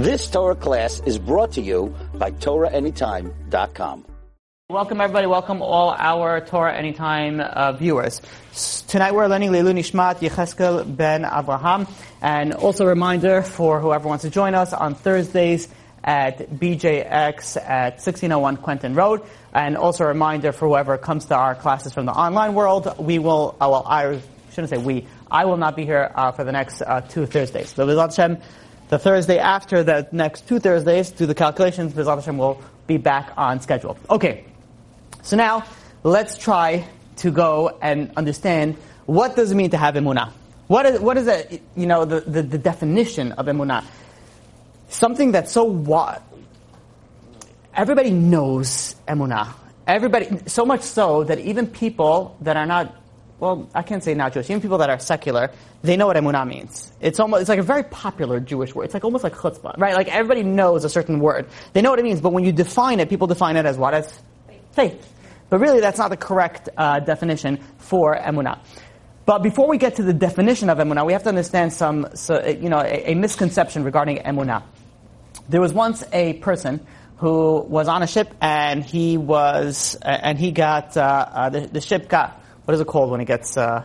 This Torah class is brought to you by TorahAnytime.com. Welcome everybody, welcome all our Torah Anytime uh, viewers. Tonight we're learning Leilu Nishmat Yecheskel ben Abraham, and also a reminder for whoever wants to join us on Thursdays at BJX at 1601 Quentin Road, and also a reminder for whoever comes to our classes from the online world, we will, uh, well I shouldn't say we, I will not be here uh, for the next uh, two Thursdays. So the Thursday after the next two Thursdays, do the calculations, Bezat Hashem will be back on schedule. Okay. So now, let's try to go and understand what does it mean to have emunah. What is, what is it, you know, the, the, the definition of emunah? Something that's so what everybody knows emunah. Everybody, so much so that even people that are not, well, I can't say not Jewish, even people that are secular, they know what emunah means. It's almost, it's like a very popular Jewish word. It's like almost like chutzpah, right? Like everybody knows a certain word. They know what it means, but when you define it, people define it as what? As faith. But really, that's not the correct uh, definition for emunah. But before we get to the definition of emunah, we have to understand some, so, you know, a, a, misconception regarding emunah. There was once a person who was on a ship, and he was, uh, and he got uh, uh, the, the, ship got what is it called when it gets uh,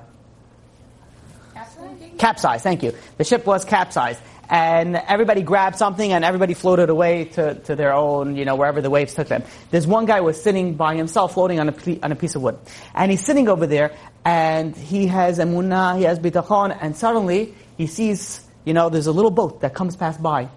capsized? Thank you. The ship was capsized, and everybody grabbed something and everybody floated away to, to their own, you know, wherever the waves took them. This one guy was sitting by himself floating on a, on a piece of wood. And he's sitting over there and he has emunah, he has bitachon, and suddenly he sees, you know, there's a little boat that comes past by.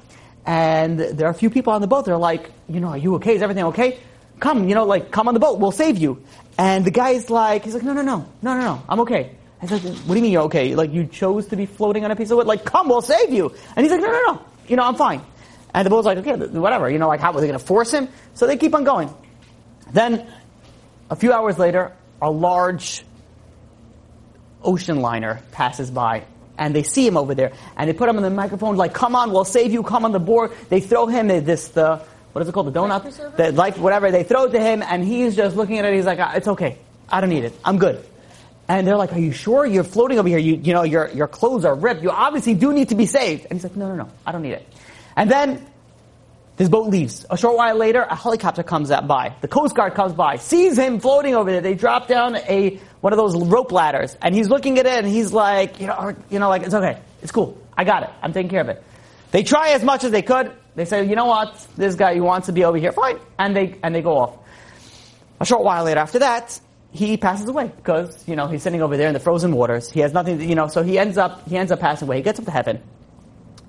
And there are a few people on the boat, they're like, you know, are you okay? Is everything okay? Come, you know, like, come on the boat, we'll save you. And the guy's like, he's like, no, no, no, no, no, no, I'm okay. I said, what do you mean you're okay? Like you chose to be floating on a piece of wood? Like, come, we'll save you. And he's like, no, no, no. You know, I'm fine. And the boat's like, okay, whatever. You know, like how were they going to force him? So they keep on going. Then, a few hours later, a large ocean liner passes by and they see him over there and they put him on the microphone like, come on, we'll save you, come on the board. They throw him eh, this, the, what is it called, the donut? The life, whatever. They throw it to him and he's just looking at it. He's like, ah, it's okay. I don't need it. I'm good. And they're like, are you sure you're floating over here? You, you know, your, your clothes are ripped. You obviously do need to be saved. And he's like, no, no, no, I don't need it. And then this boat leaves. A short while later, a helicopter comes up by. The Coast Guard comes by, sees him floating over there. They drop down a, one of those rope ladders. And he's looking at it and he's like, you know, you know, like, it's okay. It's cool. I got it. I'm taking care of it. They try as much as they could. They say, you know what? This guy, he wants to be over here. Fine. And they, and they go off. A short while later after that, he passes away because you know he's sitting over there in the frozen waters. He has nothing, you know. So he ends up he ends up passing away. He gets up to heaven,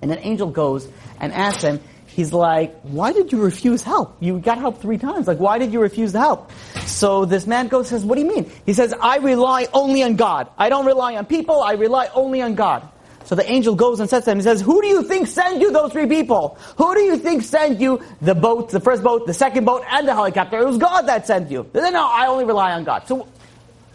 and an angel goes and asks him. He's like, "Why did you refuse help? You got help three times. Like, why did you refuse the help?" So this man goes says, "What do you mean?" He says, "I rely only on God. I don't rely on people. I rely only on God." So the angel goes and says to him, he says, who do you think sent you those three people? Who do you think sent you the boat, the first boat, the second boat, and the helicopter? It was God that sent you. Said, no, I only rely on God. So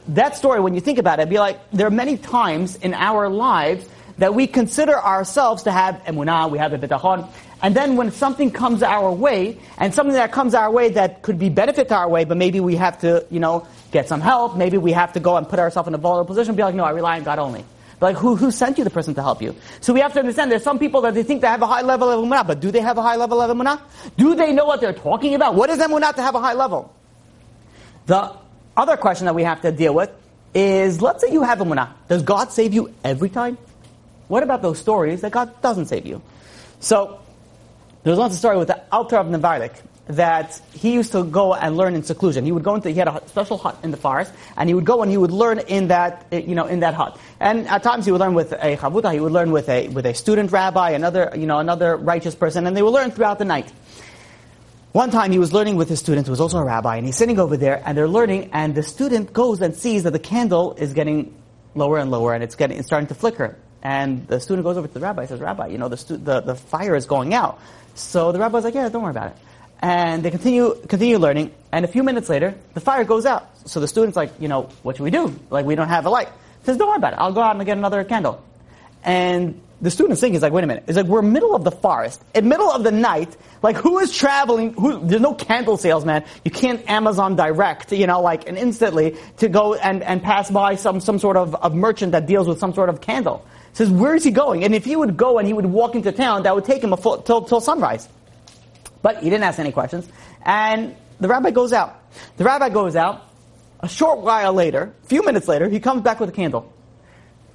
that story, when you think about it, be like, there are many times in our lives that we consider ourselves to have emunah, we have a bitachon, and then when something comes our way, and something that comes our way that could be benefit to our way, but maybe we have to, you know, get some help, maybe we have to go and put ourselves in a vulnerable position, be like, no, I rely on God only. Like, who, who sent you the person to help you? So we have to understand there's some people that they think they have a high level of emunah, but do they have a high level of emunah? Do they know what they're talking about? What is emunah to have a high level? The other question that we have to deal with is, let's say you have emunah. Does God save you every time? What about those stories that God doesn't save you? So, there's once a story with the Alter of Navardik that he used to go and learn in seclusion. He would go into, he had a special hut in the forest, and he would go and he would learn in that, eh, you know, in that hut. And at times he would learn with a chavuta, he would learn with a, with a student rabbi, another, you know, another righteous person, and they would learn throughout the night. One time he was learning with his student, who was also a rabbi, and he's sitting over there, and they're learning, and the student goes and sees that the candle is getting lower and lower, and it's getting, it's starting to flicker. And the student goes over to the rabbi and says, Rabbi, you know, the, stu- the, the fire is going out. So the rabbi's like, yeah, don't worry about it and they continue continue learning. And a few minutes later, the fire goes out. So the student's like, you know, what should we do? Like, we don't have a light. He says, don't worry about it. I'll go out and get another candle. And the student's thinking, he's like, wait a minute. It's like, we're middle of the forest, in middle of the night. Like, who is traveling? Who, there's no candle salesman. You can't Amazon direct, you know, like, and instantly to go and, and pass by some, some sort of, of merchant that deals with some sort of candle. Says, where is he going? And if he would go and he would walk into town, that would take him a full, till, till sunrise. But he didn't ask any questions. And the rabbi goes out. The rabbi goes out. A short while later, a few minutes later, he comes back with a candle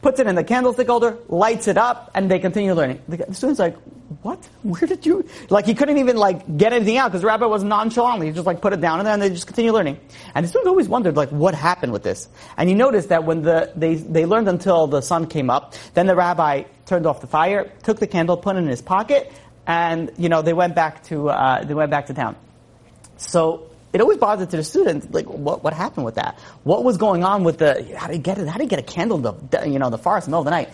puts it in the candlestick holder, lights it up, and they continue learning. The student's like, what? Where did you? Like he couldn't even like get anything out because the rabbi was nonchalant. He just like put it down and then they just continue learning. And the students always wondered like what happened with this. And you notice that when the they they learned until the sun came up, then the rabbi turned off the fire, took the candle, put it in his pocket, and you know they went back to uh, they went back to town. So it always bothered to the students, like, what, what happened with that? What was going on with the, how did get it, how did get a candle the, you know, the forest middle of the night?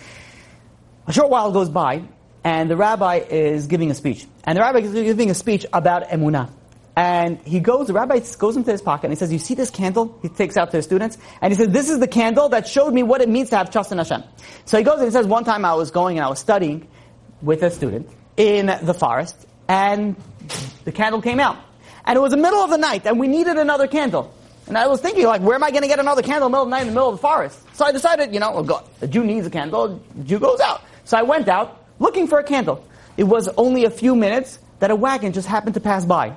A short while goes by, and the rabbi is giving a speech. And the rabbi is giving a speech about emunah. And he goes, the rabbi goes into his pocket and he says, you see this candle? He takes out to the students. And he says, this is the candle that showed me what it means to have trust in Hashem. So he goes and he says, one time I was going and I was studying with a student in the forest and the candle came out and it was the middle of the night, and we needed another candle. And I was thinking, like, where am I going to get another candle in the middle of the night in the middle of the forest? So I decided, you know, well, God, the Jew needs a candle, the Jew goes out. So I went out looking for a candle. It was only a few minutes that a wagon just happened to pass by.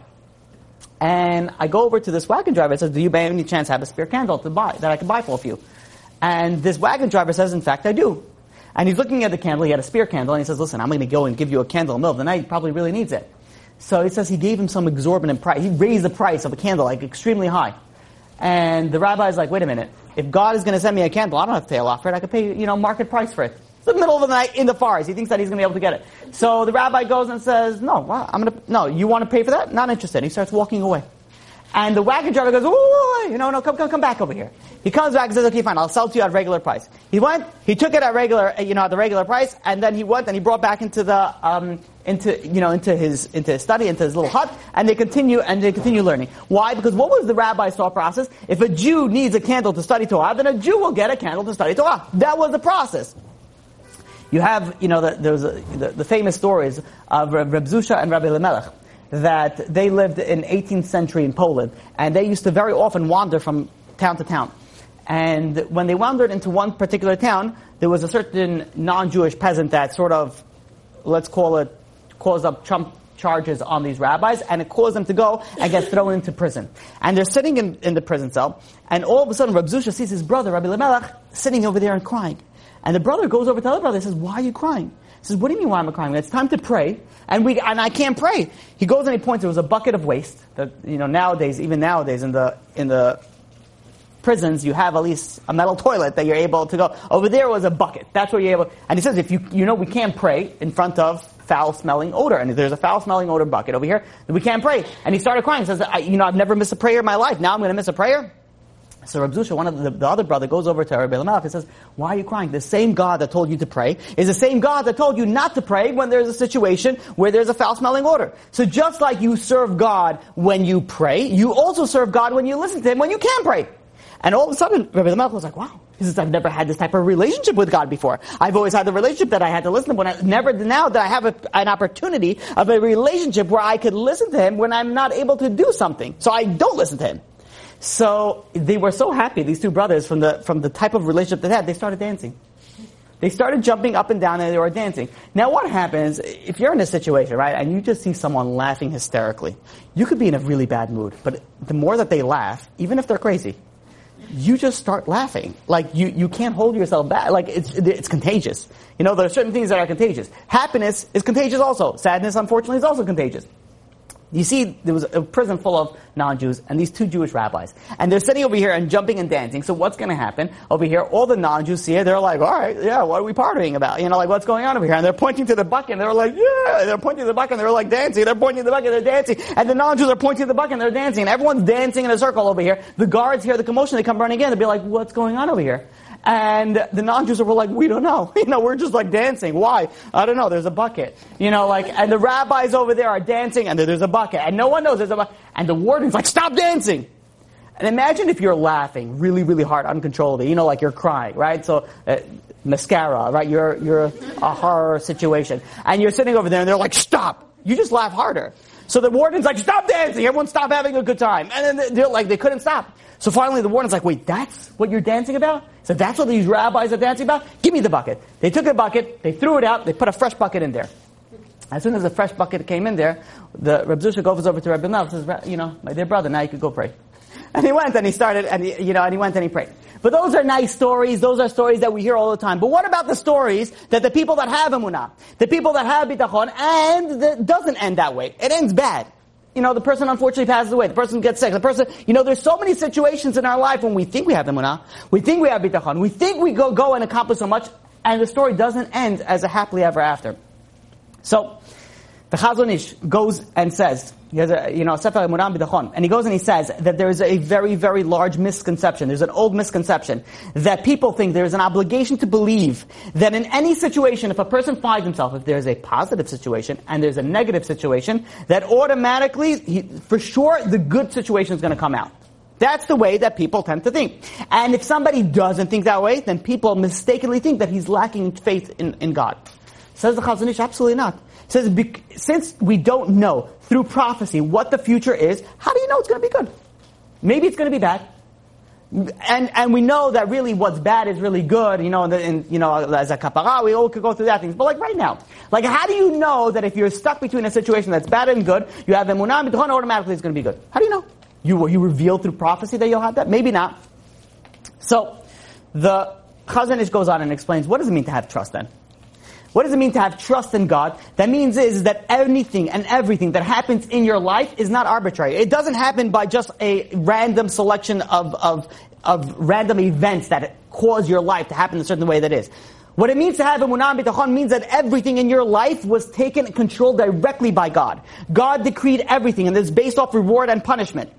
And I go over to this wagon driver and says, do you by any chance have a spare candle to buy, that I can buy for a few? And this wagon driver says, in fact, I do. And he's looking at the candle, he had a spear candle, and he says, listen, I'm going to go and give you a candle in the middle of the night, he probably really needs it. So he says he gave him some exorbitant price. He raised the price of a candle like extremely high. And the rabbi is like, wait a minute. If God is going to send me a candle, I don't have to pay a lot for it. I could pay, you know, market price for it. It's in the middle of the night in the forest. He thinks that he's going to be able to get it. So the rabbi goes and says, no, well, I'm going to, no, you want to pay for that? Not interested. He starts walking away. And the wagon driver goes, Ooh, you know, no, come, come, come back over here. He comes back and says, okay, fine, I'll sell to you at regular price. He went, he took it at regular, you know, at the regular price, and then he went and he brought back into the, um, into, you know, into his, into his study, into his little hut, and they continue, and they continue learning. Why? Because what was the rabbi's thought process? If a Jew needs a candle to study Torah, then a Jew will get a candle to study Torah. That was the process. You have, you know, the, there's a, the, the, famous stories of Reb Zusha and Rabbi Elimelech that they lived in 18th century in Poland, and they used to very often wander from town to town. And when they wandered into one particular town, there was a certain non-Jewish peasant that sort of, let's call it, caused up Trump charges on these rabbis, and it caused them to go and get thrown into prison. And they're sitting in, in the prison cell, and all of a sudden Rab Zusha sees his brother, Rabbi Elimelech, sitting over there and crying. And the brother goes over to the other brother and says, why are you crying? He says, what do you mean why am I crying? It's time to pray, and we, and I can't pray. He goes and he points, there was a bucket of waste that, you know, nowadays, even nowadays in the, in the prisons, you have at least a metal toilet that you're able to go. Over there was a bucket. That's where you're able, and he says, if you, you know, we can't pray in front of foul smelling odor. And there's a foul smelling odor bucket over here, we can't pray. And he started crying. He says, you know, I've never missed a prayer in my life. Now I'm going to miss a prayer. So Rab Zusha, one of the, the, other brother, goes over to Rabbi Elimelech and says, why are you crying? The same God that told you to pray is the same God that told you not to pray when there's a situation where there's a foul-smelling odor. So just like you serve God when you pray, you also serve God when you listen to Him when you can pray. And all of a sudden, Rabbi Elimelech was like, wow, he says, I've never had this type of relationship with God before. I've always had the relationship that I had to listen to when I, never now that I have a, an opportunity of a relationship where I could listen to Him when I'm not able to do something. So I don't listen to Him. So they were so happy, these two brothers, from the, from the type of relationship they had, they started dancing. They started jumping up and down and they were dancing. Now what happens, if you're in a situation, right, and you just see someone laughing hysterically, you could be in a really bad mood, but the more that they laugh, even if they're crazy, you just start laughing. Like you, you can't hold yourself back. Like it's, it's contagious. You know, there are certain things that are contagious. Happiness is contagious also. Sadness, unfortunately, is also contagious. You see, there was a prison full of non-Jews and these two Jewish rabbis. And they're sitting over here and jumping and dancing. So what's going to happen over here? All the non-Jews see it. They're like, all right, yeah, what are we partying about? You know, like what's going on over here? And they're pointing to the bucket and they're like, yeah, they're pointing to the bucket and they're like dancing. They're pointing to the bucket, they're dancing. And the non-Jews are pointing to the bucket and they're dancing. And everyone's dancing in a circle over here. The guards hear the commotion. They come running in. They'll be like, what's going on over here? And the non-Jews were like, we don't know. You know, we're just like dancing. Why? I don't know. There's a bucket. You know, like, and the rabbis over there are dancing and there's a bucket. And no one knows there's a bucket. And the warden's like, stop dancing. And imagine if you're laughing really, really hard, uncontrollably. You know, like you're crying, right? So, uh, mascara, right? You're, you're a horror situation. And you're sitting over there and they're like, stop. You just laugh harder. So the warden's like, stop dancing, everyone stop having a good time. And then they're like, they couldn't stop. So finally the warden's like, wait, that's what you're dancing about? So that's what these rabbis are dancing about? Give me the bucket. They took a bucket, they threw it out, they put a fresh bucket in there. As soon as the fresh bucket came in there, the Reb Zusha goes over to Reb and says, you know, my dear brother, now you could go pray. And he went and he started, and he, you know, and he went and he prayed. But those are nice stories. Those are stories that we hear all the time. But what about the stories that the people that have emunah, the people that have bitachon, and it doesn't end that way. It ends bad. You know, the person unfortunately passes away. The person gets sick. The person, you know, there's so many situations in our life when we think we have emunah, we think we have bitachon, we think we go go and accomplish so much, and the story doesn't end as a happily ever after. So, the Chazon Ish goes and says, he has a, you know, Sefer Emunah B'tachon, and he goes and he says that there is a very, very large misconception. There's an old misconception that people think there is an obligation to believe that in any situation, if a person finds himself, if there's a positive situation and there's a negative situation, that automatically, he, for sure, the good situation is going to come out. That's the way that people tend to think. And if somebody doesn't think that way, then people mistakenly think that he's lacking faith in, in God. Says the Chazon Ish, absolutely not says, since we don't know through prophecy what the future is, how do you know it's going to be good? Maybe it's going to be bad. And, and we know that really what's bad is really good, you know, and, and you know, as a kapara, we all could go through that things. But like right now, like how do you know that if you're stuck between a situation that's bad and good, you have emunah and automatically it's going to be good? How do you know? You, you reveal through prophecy that you'll have that? Maybe not. So, the Chazon Ish goes on and explains, what does it mean to have trust then? What does it mean to have trust in God? That means is that anything and everything that happens in your life is not arbitrary. It doesn't happen by just a random selection of, of, of random events that cause your life to happen a certain way that is. What it means to have emunah bitachon means that everything in your life was taken and controlled directly by God. God decreed everything, and it's based off reward and punishment.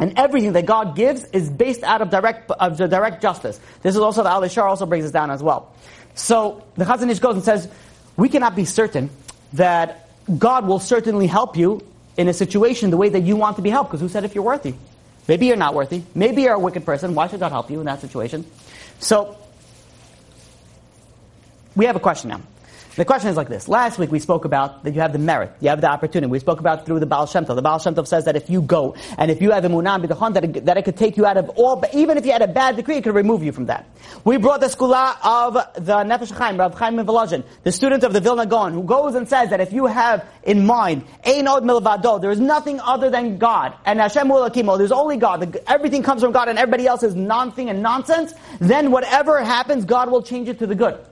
And everything that God gives is based out of direct of direct justice. This is also the Al Shar also brings this down as well. So the Chazon Ish goes and says, we cannot be certain that God will certainly help you in a situation the way that you want to be helped, because who said if you're worthy? Maybe you're not worthy. Maybe you're a wicked person. Why should God help you in that situation? So, we have a question now. The question is like this. Last week we spoke about that you have the merit, you have the opportunity. We spoke about through the Baal Shem Tov. The Baal Shem Tov says that if you go, and if you have emunah b'tachon, that it, that it could take you out of all, but even if you had a bad decree, it could remove you from that. We brought the skula of the Nefesh Chaim, Rav Chaim Volozhin, the student of the Vilna Gaon, who goes and says that if you have in mind, Ein od milvado, there is nothing other than God, and Hashem Akimo, there's only God, everything comes from God and everybody else is non-thing and nonsense, then whatever happens, God will change it to the good.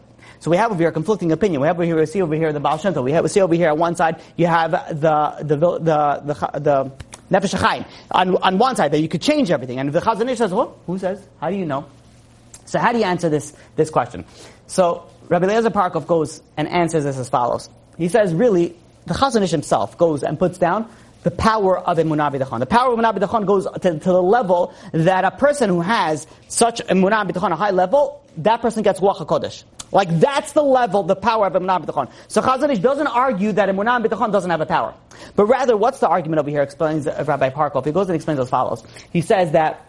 So we have over here conflicting opinion. We have over here, we see over here the Baal Shem Tov. We have, we see over here on one side, you have the, the, the, the, the, Nefesh HaChaim. On, on one side, that you could change everything. And the Chazon Ish says, well, who says? How do you know? So how do you answer this, this question? So Rabbi Eliezer Parkoff goes and answers this as follows. He says, really, the Chazon Ish himself goes and puts down the power of emunah b'tachon. The power of emunah b'tachon goes to, to, the level that a person who has such emunah b'tachon, a high level, that person gets ruach hakodesh. Like that's the level, the power of emunah b'tachon. So Chazon Ish doesn't argue that emunah b'tachon doesn't have a power, but rather, what's the argument over here? Explains Rabbi Parkoff. He goes and explains as follows. He says that.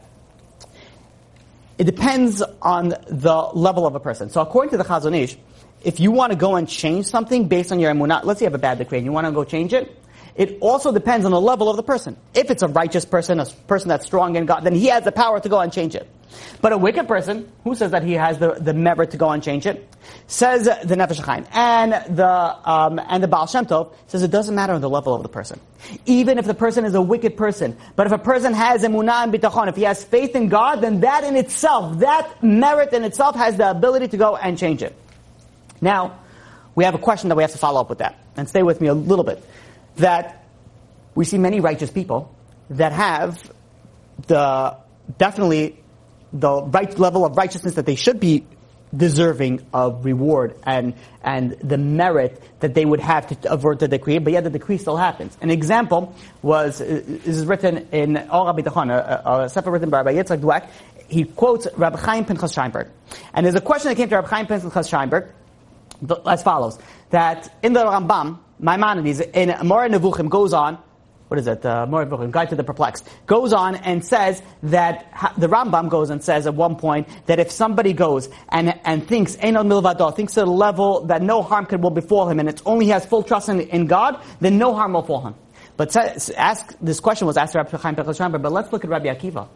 It depends on the level of a person. So according to the Chazon Ish, if you want to go and change something based on your emunah, let's say you have a bad decree and you want to go change it, it also depends on the level of the person. If it's a righteous person, a person that's strong in God, then he has the power to go and change it. But a wicked person, who says that he has the, the merit to go and change it, says the Nefesh HaChaim, and the, um, and the Baal Shem Tov, says it doesn't matter on the level of the person. Even if the person is a wicked person, but if a person has emunah and bitachon, if he has faith in God, then that in itself, that merit in itself has the ability to go and change it. Now, we have a question that we have to follow up with that, and stay with me a little bit that we see many righteous people that have the definitely the right level of righteousness that they should be deserving of reward and and the merit that they would have to avert the decree, but yet the decree still happens. An example was uh, this is written in Al Rabbi a, a sefer written by Rabbi Yitzchak Dweck. He quotes Rabbi Chaim Pinchas Scheinberg, and there's a question that came to Rabbi Chaim Pinchas Scheinberg as follows: that in the Rambam Maimonides in Moreh Nevuchim goes on, what is it, uh, Nevuchim, Guide to the Perplexed, goes on and says that, the Rambam goes and says at one point that if somebody goes and, and thinks, Ein Od Milvado, thinks at a level that no harm can will befall him and it's only he has full trust in, in God, then no harm will fall him. But ask, this question was asked Rabbi Chaim Pechel but let's look at Rabbi Akiva.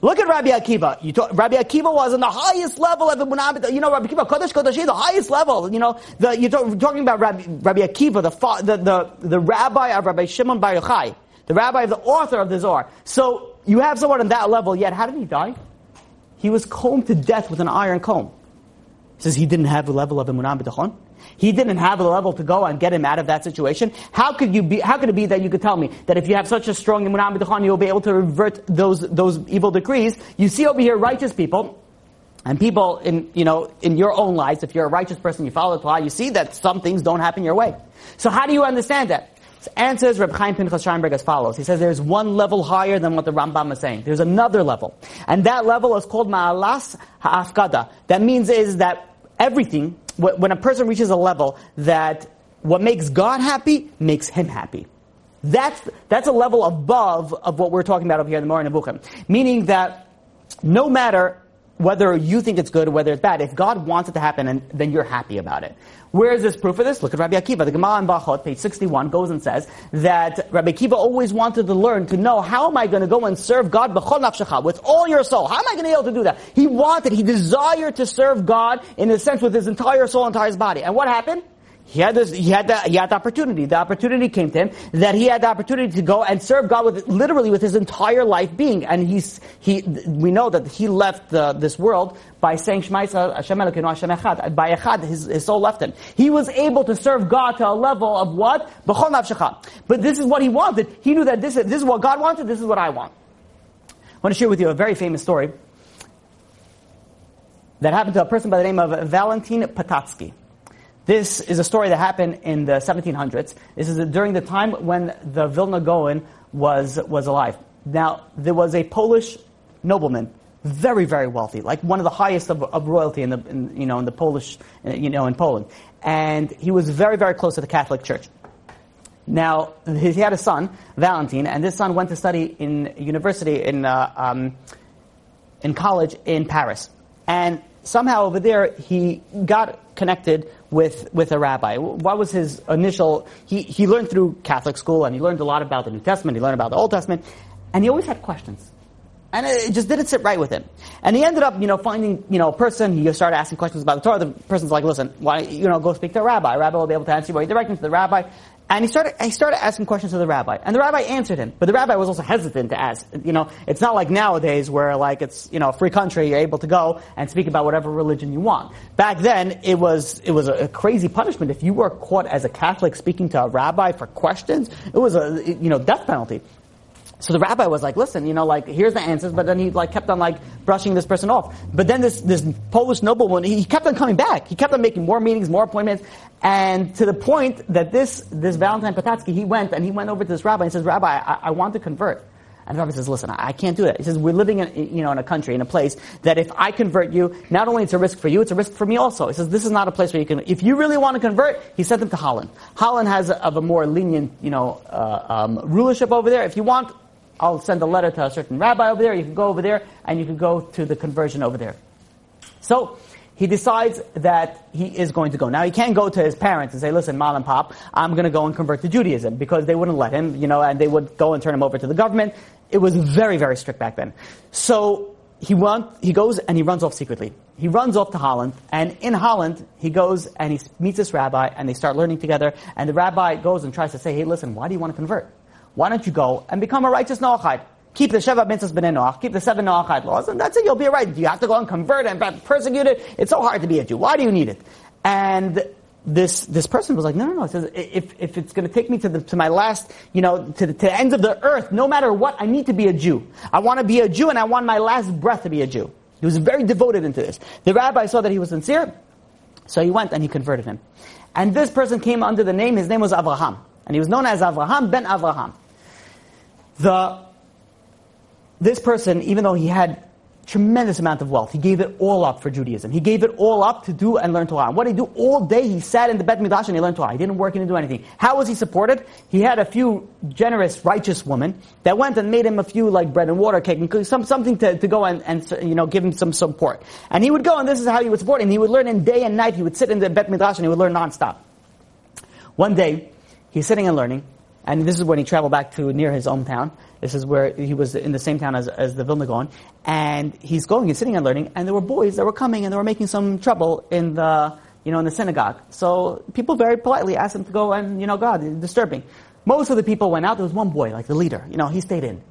Look at Rabbi Akiva. Talk, Rabbi Akiva was on the highest level of Munabit. You know, Rabbi Akiva, Kodesh Kodesh, the highest level. You know, the, you're talking about Rabbi, Rabbi Akiva, the, the, the, the rabbi of Rabbi Shimon Bar Yochai, the rabbi of the author of the Zohar. So you have someone on that level, yet how did he die? He was combed to death with an iron comb. He says he didn't have the level of B'tachon. He didn't have the level to go and get him out of that situation. How could you be, how could it be that you could tell me that if you have such a strong Emunah B'tachon, you'll be able to revert those, those evil decrees? You see over here righteous people, and people in, you know, in your own lives, if you're a righteous person, you follow the Torah, you see that some things don't happen your way. So how do you understand that? answers Reb Chaim Pinchas Scheinberg as follows. He says there's one level higher than what the Rambam is saying. There's another level. And that level is called Ma'alas Ha'afkada. That means is that everything, when a person reaches a level that what makes God happy makes him happy. That's, that's a level above of what we're talking about over here in the Moreh Nevuchim. Meaning that no matter whether you think it's good or whether it's bad, if God wants it to happen, and, then you're happy about it. Where is this proof of this? Look at Rabbi Akiva. The Gemara in Brachot, page 61, goes and says that Rabbi Akiva always wanted to learn to know how am I going to go and serve God with all your soul. How am I going to be able to do that? He wanted, he desired to serve God in a sense with his entire soul, entire body. And what happened? He had this, he had the, he had the opportunity. The opportunity came to him that he had the opportunity to go and serve God with, literally with his entire life being. And he's, he, we know that he left the, this world by saying Shema Hashem Elokeinu Hashem Echad. By Echad, his, his soul left him. He was able to serve God to a level of what? B'chol nafshecha. But this is what he wanted. He knew that this is, this is what God wanted, this is what I want. I want to share with you a very famous story that happened to a person by the name of Valentin Patatsky. This is a story that happened in the 1700s. This is during the time when the Vilna Gaon was, was alive. Now, there was a Polish nobleman, very, very wealthy, like one of the highest of, of royalty in the, in, you know, in the Polish, you know, in Poland. And he was very, very close to the Catholic Church. Now, he had a son, Valentin, and this son went to study in university in, uh, um, in college in Paris. And somehow over there, he got connected with, with a rabbi. What was his initial, he, he learned through Catholic school and he learned a lot about the New Testament, he learned about the Old Testament, and he always had questions. And it just didn't sit right with him. And he ended up, you know, finding, you know, a person, he started asking questions about the Torah. The person's like, listen, why, you know, go speak to a rabbi. A rabbi will be able to answer you. Why you direct him to the rabbi? And he started, he started asking questions to the rabbi. And the rabbi answered him. But the rabbi was also hesitant to ask. You know, it's not like nowadays where like it's, you know, a free country, you're able to go and speak about whatever religion you want. Back then, it was, it was a, crazy punishment. If you were caught as a Catholic speaking to a rabbi for questions, it was a, you know, death penalty. So the rabbi was like, listen, you know, like, here's the answers, but then he like kept on like brushing this person off. But then this, this Polish nobleman, he kept on coming back. He kept on making more meetings, more appointments, and to the point that this, this Valentine Patatsky, he went and he went over to this rabbi and says, Rabbi, I, I want to convert. And the rabbi says, listen, I can't do that. He says, we're living in, you know, in a country, in a place that if I convert you, not only it's a risk for you, it's a risk for me also. He says, this is not a place where you can, if you really want to convert, he sent them to Holland. Holland has a, of a more lenient, you know, uh, um, rulership over there. If you want, I'll send a letter to a certain rabbi over there. You can go over there and you can go to the conversion over there. So, he decides that he is going to go. Now he can't go to his parents and say, listen, mom and pop, I'm going to go and convert to Judaism because they wouldn't let him, you know, and they would go and turn him over to the government. It was very, very strict back then. So he, went, he goes and he runs off secretly. He runs off to Holland, and in Holland, he goes and he meets this rabbi, and they start learning together, and the rabbi goes and tries to say, hey, listen, why do you want to convert? Why don't you go and become a righteous Noachide? Keep the Sheva Mitzvahs Noach, keep the seven Noachide laws, and that's it, you'll be right. You have to go and convert and persecute it. It's so hard to be a Jew. Why do you need it? And this this person was like, no, no, no. It says, if if it's going to take me to the to my last, you know, to the, to the ends of the earth, no matter what, I need to be a Jew. I want to be a Jew, and I want my last breath to be a Jew. He was very devoted into this. The rabbi saw that he was sincere, so he went and he converted him. And this person came under the name. His name was Avraham, and he was known as Avraham ben Avraham. The, this person, even though he had tremendous amount of wealth, he gave it all up for Judaism. He gave it all up to do and learn Torah. And what did he do? All day he sat in the Bet Midrash and he learned Torah. He didn't work, he didn't do anything. How was he supported? He had a few generous, righteous women that went and made him a few like bread and water cake, some, something to, to go and, and, you know, give him some support. And he would go and this is how he would support him. He would learn in day and night. He would sit in the Bet Midrash and he would learn nonstop. One day, he's sitting and learning, And this is when he traveled back to near his hometown. This is where he was in the same town as, as the Vilna Gaon. And he's going and sitting and learning, and there were boys that were coming and they were making some trouble in the, you know, in the synagogue. So people very politely asked him to go and, you know, God, disturbing. Most of the people went out. There was one boy, like the leader, you know, he stayed in.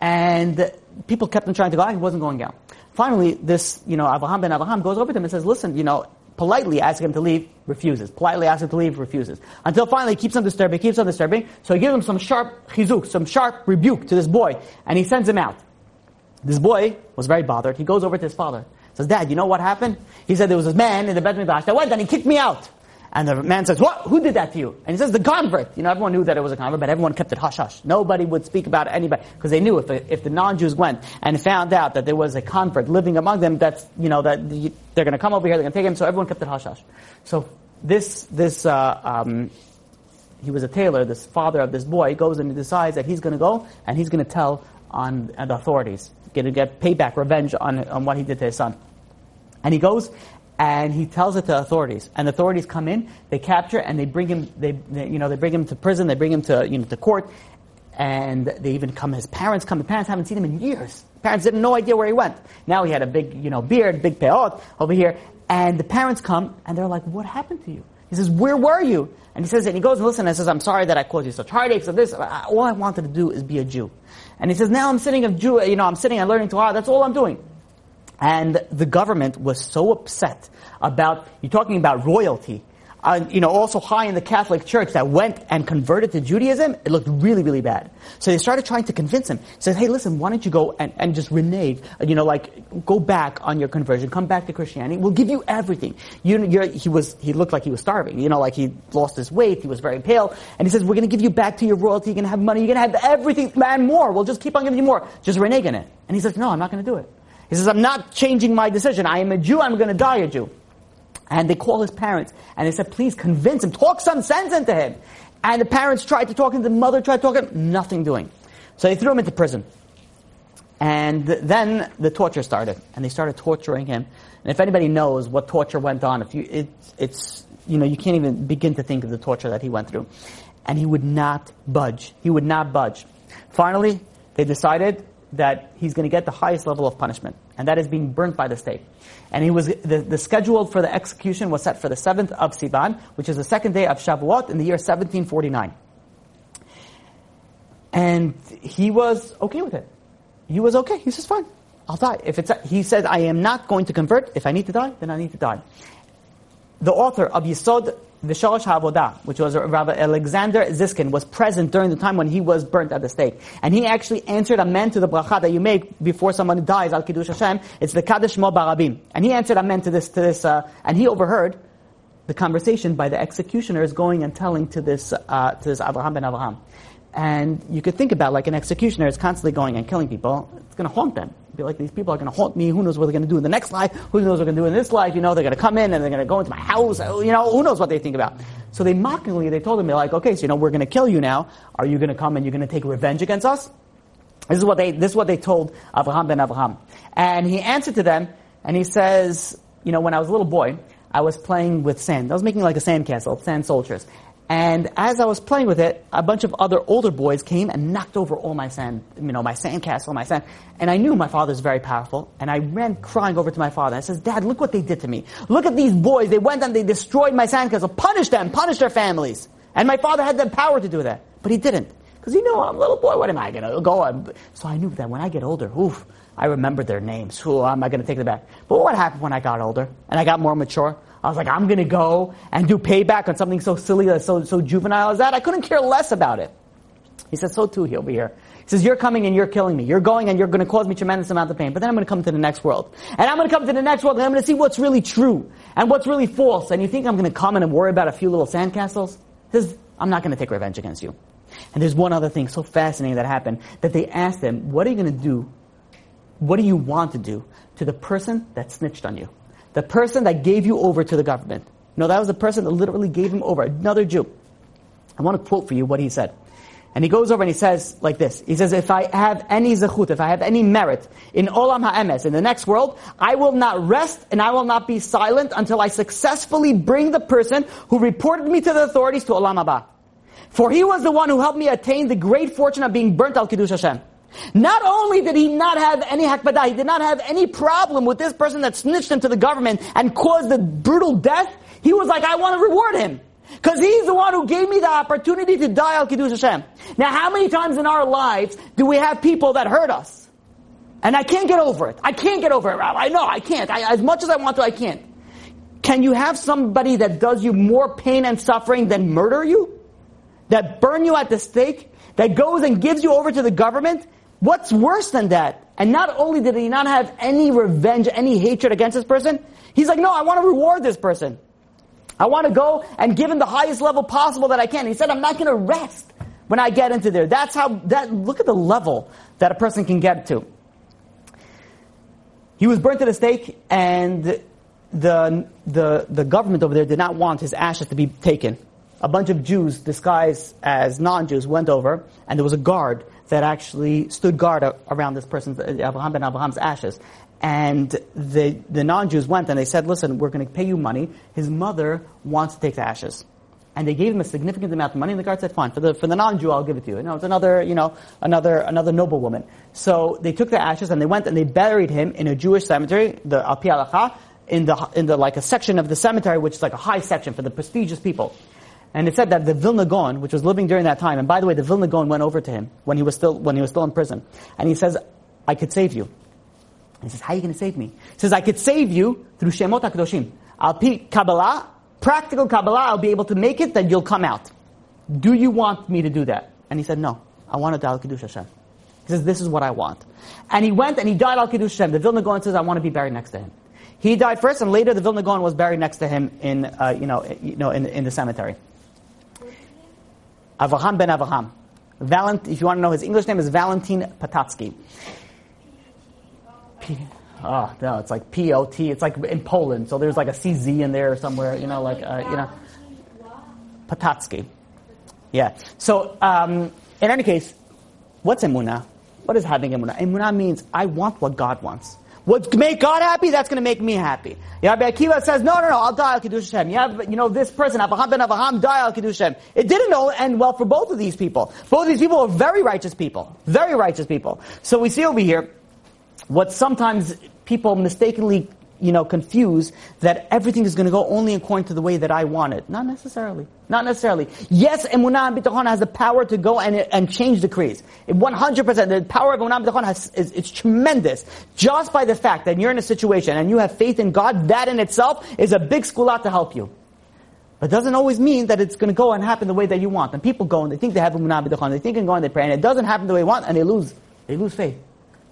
And people kept on trying to go out, he wasn't going out. Finally, this, you know, Avraham ben Avraham goes over to him and says, listen, you know, politely asks him to leave, refuses. Politely asks him to leave, refuses. Until finally he keeps on disturbing, keeps on disturbing. So he gives him some sharp chizuk, some sharp rebuke to this boy, and he sends him out. This boy was very bothered. He goes over to his father. Says, Dad, you know what happened? He said there was this man in the Midrash that went and he kicked me out. And the man says, what? Who did that to you? And he says, the convert. You know, everyone knew that it was a convert, but everyone kept it hush hush. Nobody would speak about anybody, because they knew if the, if the non-Jews went and found out that there was a convert living among them, that's, you know, that they're gonna come over here, they're gonna take him, so everyone kept it hush hush. So this, this, uh, um, he was a tailor, this father of this boy, goes and decides that he's gonna go and he's gonna tell on, on the authorities, gonna get payback, revenge on, on what he did to his son. And he goes and he tells it to authorities. And authorities come in, they capture, and they bring him. They, they, you know, they bring him to prison. They bring him to, you know, to court, and they even come. His parents come. The parents haven't seen him in years. Parents didn't no idea where he went. Now he had a big, you know, beard, big peot over here, and the parents come, and they're like, "What happened to you?" He says, "Where were you?" And he says, and he goes and listens and says, "I'm sorry that I caused you such heartaches of this. Uh, all I wanted to do is be a Jew." And he says, "Now I'm sitting of Jew. You know, I'm sitting and learning Torah. That's all I'm doing." And the government was so upset about, you're talking about royalty, uh, you know, also high in the Catholic Church that went and converted to Judaism, it looked really, really bad. So they started trying to convince him. Says, hey, listen, why don't you go and, and just renege, you know, like, go back on your conversion, come back to Christianity, we'll give you everything. You, he was, he looked like he was starving, you know, like he lost his weight, he was very pale, and he says, we're gonna give you back to your royalty, you're gonna have money, you're gonna have everything, man, more, we'll just keep on giving you more. Just renege on it. And he says, no, I'm not gonna do it. He says, I'm not changing my decision. I am a Jew. I'm going to die a Jew. And they call his parents and they said, please convince him. Talk some sense into him. And the parents tried to talk him. The mother tried to talk him. Nothing doing. So they threw him into prison. And then the torture started. And they started torturing him. And if anybody knows what torture went on, if you, it, it's, you know, you can't even begin to think of the torture that he went through. And he would not budge. He would not budge. Finally, they decided that he's going to get the highest level of punishment, and that is being burnt by the stake. And he was the, the schedule for the execution was set for the seventh of Sivan, which is the second day of Shavuot in the year 1749. And he was okay with it. He was okay. He says, "Fine, I'll die." If it's he said, "I am not going to convert. If I need to die, then I need to die." The author of Yisod V'Shoresh HaAvodah, which was Rabbi Alexander Ziskin, was present during the time when he was burnt at the stake. And he actually answered amen to the bracha that you make before someone dies, al Kiddush Hashem. It's the Kaddish Mo Barabim. And he answered amen to this, to this, uh, and he overheard the conversation by the executioners going and telling to this, uh, to this Abraham ben Abraham. And you could think about like an executioner is constantly going and killing people. It's going to haunt them. Be like, these people are going to haunt me. Who knows what they're going to do in the next life? Who knows what they're going to do in this life? You know, they're going to come in and they're going to go into my house. Oh, you know, who knows what they think about? So they mockingly, they told him, they're like, okay, so you know, we're going to kill you now. Are you going to come and you're going to take revenge against us? This is what they, this is what they told Abraham ben Abraham. And he answered to them and he says, you know, when I was a little boy, I was playing with sand. I was making like a sand castle, sand soldiers. And as I was playing with it, a bunch of other older boys came and knocked over all my sand, you know, my sand castle, my sand. And I knew my father's very powerful. And I ran crying over to my father. I says, Dad, look what they did to me. Look at these boys. They went and they destroyed my sand castle. Punish them. Punish their families. And my father had the power to do that. But he didn't. Because he knew I'm a little boy. What am I going to go on? So I knew that when I get older, oof, I remember their names. Who am I going to take them back? But what happened when I got older and I got more mature? I was like, I'm going to go and do payback on something so silly, that's so, so juvenile as that. I couldn't care less about it. He says, so too, he'll be here. He says, you're coming and you're killing me. You're going and you're going to cause me tremendous amount of pain. But then I'm going to come to the next world. And I'm going to come to the next world and I'm going to see what's really true and what's really false. And you think I'm going to come and worry about a few little sandcastles? He says, I'm not going to take revenge against you. And there's one other thing so fascinating that happened that they asked him, what are you going to do? What do you want to do to the person that snitched on you? The person that gave you over to the government. No, that was the person that literally gave him over, another Jew. I want to quote for you what he said. And he goes over and he says like this. He says, if I have any zechut, if I have any merit in olam ha'emes, in the next world, I will not rest and I will not be silent until I successfully bring the person who reported me to the authorities to olam haba. For he was the one who helped me attain the great fortune of being burnt al Kiddush Hashem. Not only did he not have any hakpadah, he did not have any problem with this person that snitched him to the government and caused the brutal death, he was like, I want to reward him. Because he's the one who gave me the opportunity to die al Kiddush Hashem. Now how many times in our lives do we have people that hurt us? And I can't get over it. I can't get over it, Rabbi. I know, I can't. I, as much as I want to, I can't. Can you have somebody that does you more pain and suffering than murder you? That burn you at the stake? That goes and gives you over to the government? What's worse than that? And not only did he not have any revenge, any hatred against this person, he's like, no, I want to reward this person. I want to go and give him the highest level possible that I can. He said, I'm not going to rest when I get into there. That's how, that, look at the level that a person can get to. He was burnt at the stake and the, the, the government over there did not want his ashes to be taken. A bunch of Jews disguised as non-Jews went over and there was a guard that actually stood guard around this person's, uh, Abraham ben Abraham's ashes. And the, the non-Jews went and they said, listen, we're going to pay you money. His mother wants to take the ashes. And they gave him a significant amount of money, and the guard said, fine, for the, for the non-Jew, I'll give it to you. You know, it's another, you know, another, another noble woman. So they took the ashes and they went and they buried him in a Jewish cemetery, the Al in the, in the, like a section of the cemetery, which is like a high section for the prestigious people. And it said that the Vilna Gaon, which was living during that time, and by the way, the Vilna Gaon went over to him when he was still, when he was still in prison. And he says, I could save you. He says, how are you going to save me? He says, I could save you through Shemot HaKadoshim. Al Pi Kabbalah, practical Kabbalah, I'll be able to make it, then you'll come out. Do you want me to do that? And he said, no. I want to die al Kiddush Hashem. He says, this is what I want. And he went and he died al Kiddush Hashem. The Vilna Gaon says, I want to be buried next to him. He died first, and later the Vilna Gaon was buried next to him in, uh, you know, you know, in, in the cemetery. Avraham ben Avraham. Valent, if you want to know his English name is Valentin Patatsky. P- oh no, it's like P O T. It's like in Poland, so there's like a C Z in there somewhere. You know, like uh, you know, Patatsky. Yeah. So um, in any case, what's emunah? What is having emunah? Emunah means I want what God wants. What make God happy, that's going to make me happy. Rabbi Akiva says, no, no, no, I'll die al Kiddush Hashem. You have, you know, this person, Abraham ben Abraham, die al Kiddush Hashem. It didn't end well for both of these people. Both of these people are very righteous people. Very righteous people. So we see over here, what sometimes people mistakenly you know, confuse that everything is going to go only according to the way that I want it. Not necessarily. Not necessarily. Yes, emunah and bitachon has the power to go and, and change decrees. 100%. The power of emunah and bitachon is, it's tremendous. Just by the fact that you're in a situation and you have faith in God, that in itself is a big skulat to help you. But it doesn't always mean that it's going to go and happen the way that you want. And people go and they think they have emunah and bitachon, they think and go and they pray, and it doesn't happen the way they want, and they lose. They lose faith.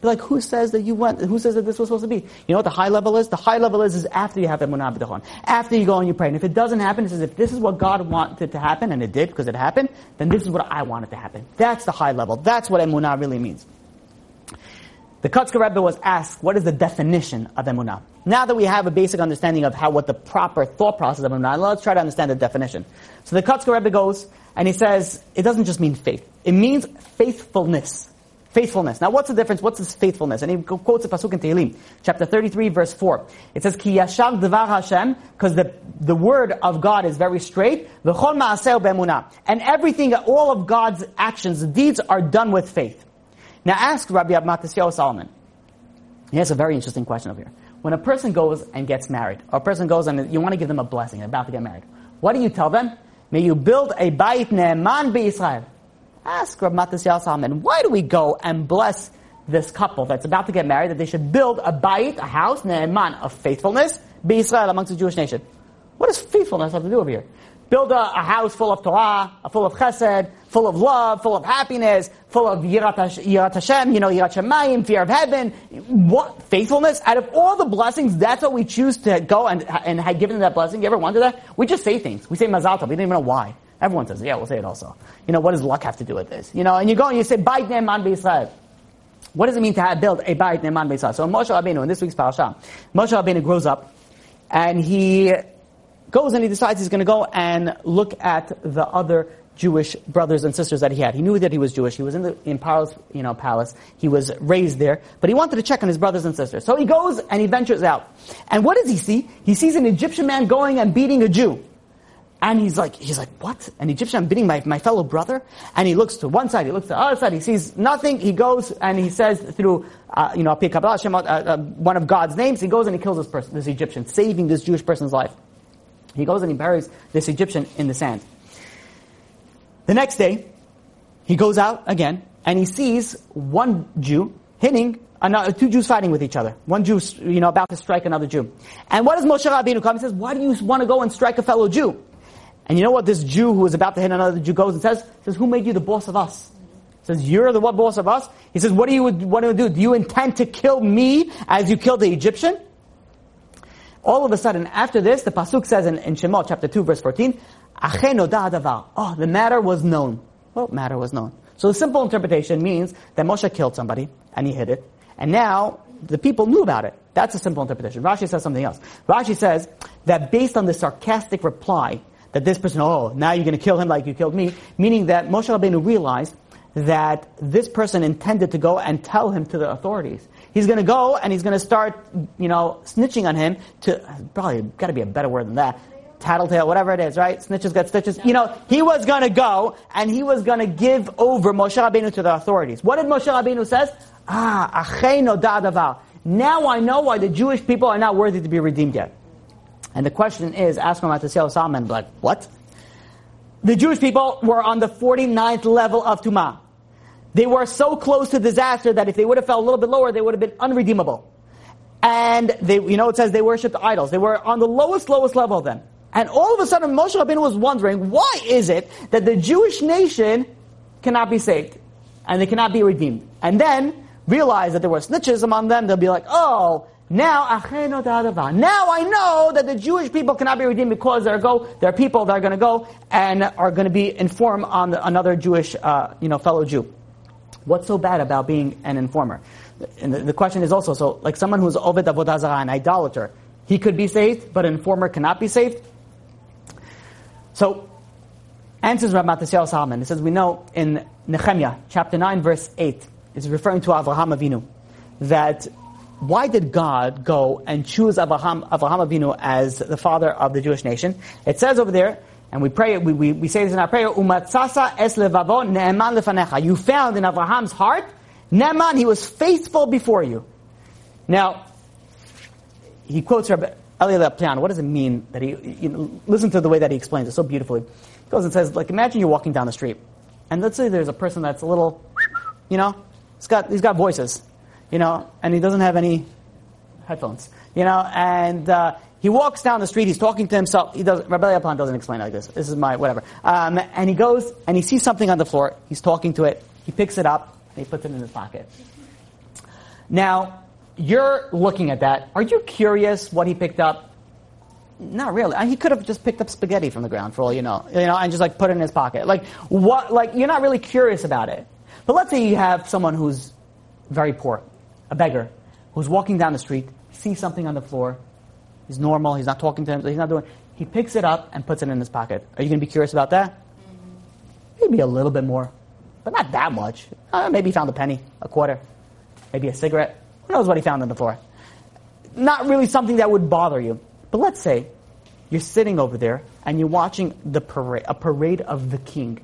Like, who says that you went, who says that this was supposed to be? You know what the high level is? The high level is, is after you have emunah b'tachon. After you go and you pray. And if it doesn't happen, it says, if this is what God wanted to happen, and it did because it happened, then this is what I wanted to happen. That's the high level. That's what emunah really means. The Kotzker Rebbe was asked, what is the definition of emunah? Now that we have a basic understanding of how, what the proper thought process of emunah, let's try to understand the definition. So the Kotzker Rebbe goes, and he says, it doesn't just mean faith. It means faithfulness. Faithfulness. Now what's the difference? What's this faithfulness? And he quotes a pasuk in Tehillim, chapter 33, verse 4. It says, Ki yashar devar Hashem, because the, the word of God is very straight, v'chol ma'aseh be'emunah. And everything, all of God's actions, deeds are done with faith. Now ask Rabbi Matisyahu Solomon. He has a very interesting question over here. When a person goes and gets married, or a person goes and you want to give them a blessing, about to get married, what do you tell them? May you build a bayit ne'eman Israel. Ask Rav Matisyahu Salomon, why do we go and bless this couple that's about to get married that they should build a bayit, a house, ne'eman, of faithfulness, be Israel amongst the Jewish nation? What does faithfulness have to do over here? Build a, a house full of Torah, full of chesed, full of love, full of happiness, full of yirat, Hashem, you know, yirat Shemayim, fear of heaven. What faithfulness? Out of all the blessings, that's what we choose to go and and have given that blessing. You ever wonder that? We just say things. We say Mazal Tov. We don't even know why. Everyone says, yeah, we'll say it also. You know, what does luck have to do with this? You know, and you go and you say, Bait Ne'eman B'Yisrael. What does it mean to have, build a Bait Ne'eman B'Yisrael? So Moshe Rabbeinu, in this week's parasha, Moshe Rabbeinu grows up, and he goes and he decides he's going to go and look at the other Jewish brothers and sisters that he had. He knew that he was Jewish. He was in the in Paro's you know palace. He was raised there, but he wanted to check on his brothers and sisters. So he goes and he ventures out. And what does he see? He sees an Egyptian man going and beating a Jew. And he's like, he's like, what? An Egyptian, I'm beating my, my fellow brother? And he looks to one side, he looks to the other side, he sees nothing, he goes and he says through, uh, you know, uh, uh, one of God's names, he goes and he kills this person, this Egyptian, saving this Jewish person's life. He goes and he buries this Egyptian in the sand. The next day, he goes out again, and he sees one Jew hitting another, two Jews fighting with each other. One Jew, you know, about to strike another Jew. And what does Moshe Rabbeinu come? He says, why do you want to go and strike a fellow Jew? And you know what this Jew who is about to hit another Jew goes and says? Says, who made you the boss of us? He says, you're the what boss of us? He says, what do you want to do? Do you intend to kill me as you killed the Egyptian? All of a sudden, after this, the Pasuk says in, in Shemot chapter 2 verse 14, Oh, the matter was known. Well, matter was known. So the simple interpretation means that Moshe killed somebody, and he hid it, and now the people knew about it. That's a simple interpretation. Rashi says something else. Rashi says that based on the sarcastic reply that this person, oh, now you're going to kill him like you killed me, meaning that Moshe Rabbeinu realized that this person intended to go and tell him to the authorities. He's going to go and he's going to start, you know, snitching on him to, probably got to be a better word than that, tattletale, whatever it is, right? Snitches got stitches. You know, he was going to go and he was going to give over Moshe Rabbeinu to the authorities. What did Moshe Rabbeinu says? Ah, acheno da'adavar. Now I know why the Jewish people are not worthy to be redeemed yet. And the question is, ask him about the Sale Salomon, like, what? The Jewish people were on the 49th level of Tumah. They were so close to disaster that if they would have fell a little bit lower, they would have been unredeemable. And they, you know, it says they worshipped idols. They were on the lowest, lowest level of them. And all of a sudden, Moshe Rabbeinu was wondering, why is it that the Jewish nation cannot be saved? And they cannot be redeemed? And then, realize that there were snitches among them, they'll be like, oh, now, now I know that the Jewish people cannot be redeemed because there are, go there are people that are going to go and are going to be informed on the, another Jewish, uh, you know, fellow Jew. What's so bad about being an informer? And the, the question is also so, like someone who's Ovid an idolater, he could be saved, but an informer cannot be saved. So, answers Rabbi Matisyahu Salomon. He says we know in Nehemiah chapter nine verse eight, it's referring to Avraham Avinu, that why did God go and choose Abraham, Avraham Avinu as the father of the Jewish nation? It says over there, and we pray, we, we, we say this in our prayer, Umatsasa es levavo ne'eman lefanecha. You found in Abraham's heart, Ne'eman, he was faithful before you. Now, he quotes Rabbi Eliyah Lopian. What does it mean that he, you know, listen to the way that he explains it so beautifully. He goes and says, like, imagine you're walking down the street, and let's say there's a person that's a little, you know, he's got, he's got voices you know, and he doesn't have any headphones, you know, and uh, he walks down the street, he's talking to himself, he does, Rabbi Yaplan doesn't explain like this, this is my, whatever, um, and he goes, and he sees something on the floor, he's talking to it, he picks it up, and he puts it in his pocket. Now, you're looking at that, are you curious what he picked up? Not really. He could have just picked up spaghetti from the ground for all you know, you know, and just like put it in his pocket. Like what? Like you're not really curious about it. But let's say you have someone who's very poor, a beggar who's walking down the street, sees something on the floor, he's normal, he's not talking to him, he's not doing, he picks it up and puts it in his pocket. Are you going to be curious about that? Maybe a little bit more, but not that much. Uh, maybe he found a penny, a quarter, maybe a cigarette. Who knows what he found on the floor? Not really something that would bother you. But let's say you're sitting over there and you're watching the parade, a parade of the king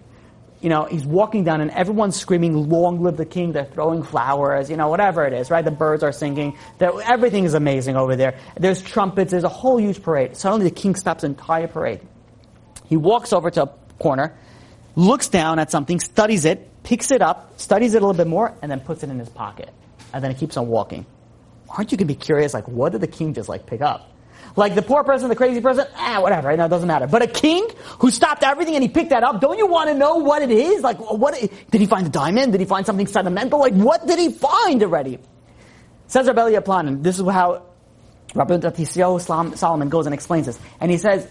you know, he's walking down and everyone's screaming, long live the king. They're throwing flowers, you know, whatever it is, right? The birds are singing. Everything is amazing over there. There's trumpets. There's a whole huge parade. Suddenly the king stops the entire parade. He walks over to a corner, looks down at something, studies it, picks it up, studies it a little bit more, and then puts it in his pocket. And then he keeps on walking. Aren't you going to be curious, like, what did the king just, like, pick up? Like the poor person, the crazy person, ah, whatever, right? Now it doesn't matter. But a king who stopped everything and he picked that up, don't you want to know what it is? Like, what, did he find a diamond? Did he find something sentimental? Like, what did he find already? Says Rabbi Yaplan, and this is how Rabbi Matisyahu Salomon goes and explains this. And he says,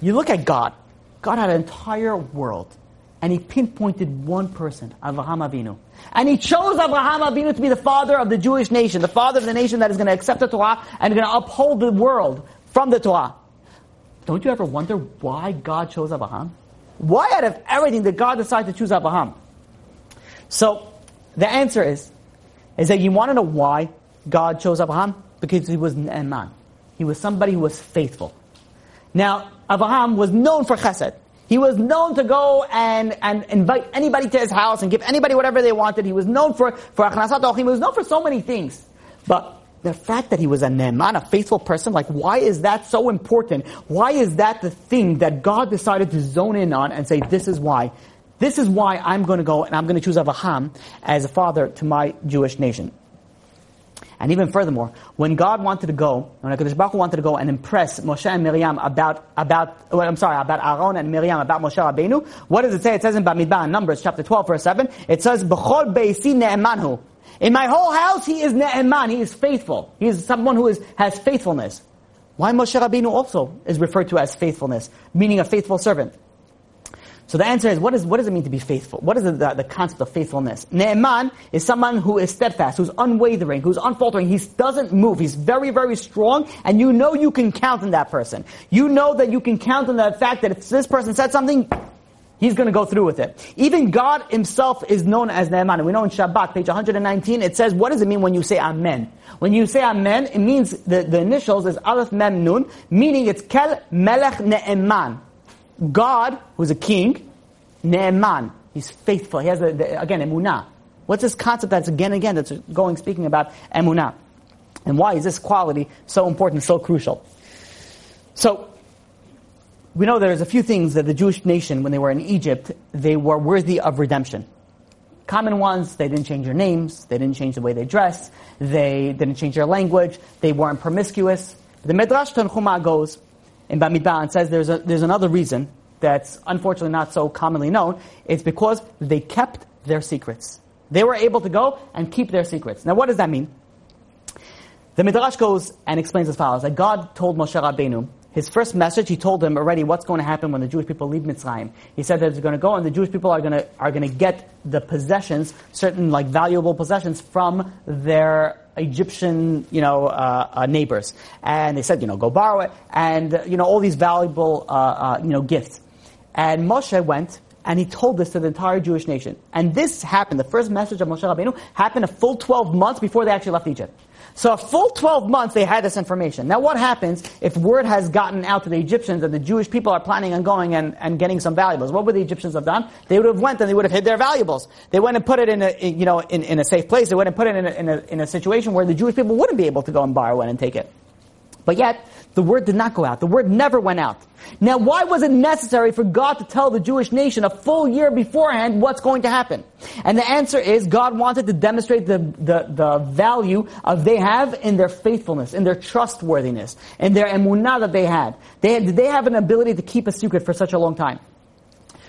you look at God. God had an entire world and he pinpointed one person, Avraham Avinu. And he chose Avraham Avinu to be the father of the Jewish nation, the father of the nation that is going to accept the Torah and going to uphold the world from the Torah. Don't you ever wonder why God chose Abraham? Why out of everything did God decide to choose Abraham? So, the answer is, is that you want to know why God chose Abraham? Because he was an man. He was somebody who was faithful. Now, Abraham was known for chesed. He was known to go and, and invite anybody to his house and give anybody whatever they wanted. He was known for, for achnasat ochim. He was known for so many things. But the fact that he was a ne'eman, a faithful person, like why is that so important? Why is that the thing that God decided to zone in on and say, this is why? This is why I'm going to go and I'm going to choose Avraham as a father to my Jewish nation. And even furthermore, when God wanted to go, when HaKadosh Baruch Hu wanted to go and impress Moshe and Miriam about, about, well, I'm sorry, about Aaron and Miriam, about Moshe Rabbeinu, what does it say? It says in Bamidbar, Numbers chapter 12 verse 7, it says, ne'emanhu. In my whole house, he is ne'eman, he is faithful. He is someone who is, has faithfulness. Why Moshe Rabbeinu also is referred to as faithfulness, meaning a faithful servant? So the answer is, what, is, what does it mean to be faithful? What is the, the, concept of faithfulness? Ne'eman is someone who is steadfast, who's unwavering, who's unfaltering. He doesn't move. He's very, very strong, and you know you can count on that person. You know that you can count on the fact that if this person said something, he's going to go through with it. Even God himself is known as. And we know in Shabbat, page 119, it says, what does it mean when you say Amen? When you say Amen, it means the, the initials is Aleph Mem Nun, meaning it's Kel Melech Ne'eman. God, who's a king, Ne'eman, he's faithful. He has, a, the, again, emunah. What's this concept that's again again that's going speaking about emunah? And why is this quality so important, so crucial? So, we know there's a few things that the Jewish nation, when they were in Egypt, they were worthy of redemption. Common ones, they didn't change their names, they didn't change the way they dressed, they didn't change their language, they weren't promiscuous. The Midrash Tanchuma goes in Bamidbar and says there's, a, there's another reason that's unfortunately not so commonly known. It's because they kept their secrets. They were able to go and keep their secrets. Now what does that mean? The Midrash goes and explains as follows, that God told Moshe Rabbeinu, his first message, he told them already what's going to happen when the Jewish people leave Mitzrayim. He said that they're going to go and the Jewish people are going to, are going to get the possessions, certain like valuable possessions from their Egyptian, you know, uh, uh, neighbors. And they said, you know, go borrow it. And, uh, you know, all these valuable, uh, uh, you know, gifts. And Moshe went and he told this to the entire Jewish nation. And this happened, the first message of Moshe Rabbeinu happened a full 12 months before they actually left Egypt. So a full 12 months they had this information. Now what happens if word has gotten out to the Egyptians that the Jewish people are planning on going and, and getting some valuables? What would the Egyptians have done? They would have went and they would have hid their valuables. They went and put it in a, in, you know, in, in a safe place. They went and put it in a, in a, in a situation where the Jewish people wouldn't be able to go and borrow it and take it. But yet, the word did not go out. The word never went out. Now, why was it necessary for God to tell the Jewish nation a full year beforehand what's going to happen? And the answer is God wanted to demonstrate the, the, the value of they have in their faithfulness, in their trustworthiness, in their emunah that they had. They, had, did they have an ability to keep a secret for such a long time.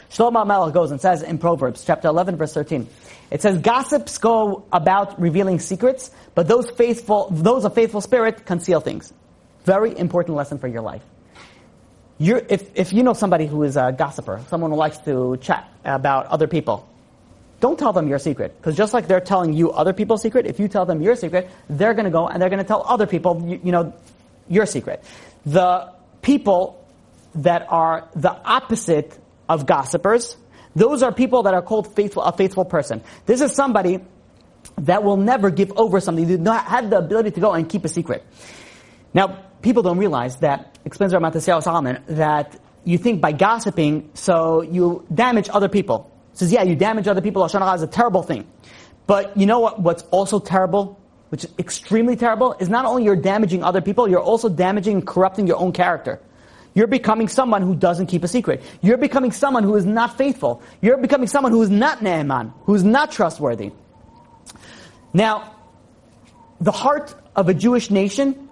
Shlomo Melech goes and says in Proverbs, chapter 11, verse 13, it says, gossips go about revealing secrets, but those faithful, those of faithful spirit conceal things. Very important lesson for your life. You're, if, if you know somebody who is a gossiper, someone who likes to chat about other people, don't tell them your secret. Because just like they're telling you other people's secret, if you tell them your secret, they're going to go and they're going to tell other people, you, you know, your secret. The people that are the opposite of gossipers, those are people that are called faithful, a faithful person. This is somebody that will never give over something, they do not have the ability to go and keep a secret. Now, people don't realize that, explains Rav Matisyahu Salomon, that you think by gossiping, so you damage other people. Says, yeah, you damage other people, Lashon is a terrible thing. But you know what, what's also terrible, which is extremely terrible, is not only you're damaging other people, you're also damaging and corrupting your own character. You're becoming someone who doesn't keep a secret. You're becoming someone who is not faithful. You're becoming someone who is not Ne'eman, who is not trustworthy. Now, the heart of a Jewish nation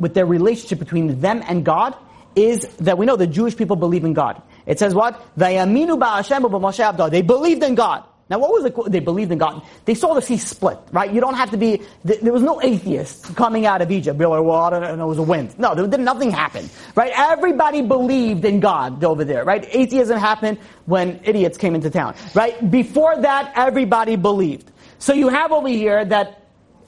with their relationship between them and God is that we know the Jewish people believe in God. It says what? They believed in God. Now what was it? They believed in God. They saw the sea split, right? You don't have to be, there was no atheists coming out of Egypt. Be like, well, I don't know, it was a wind. No, there, nothing happened, right? Everybody believed in God over there, right? Atheism happened when idiots came into town, right? Before that, everybody believed. So you have over here that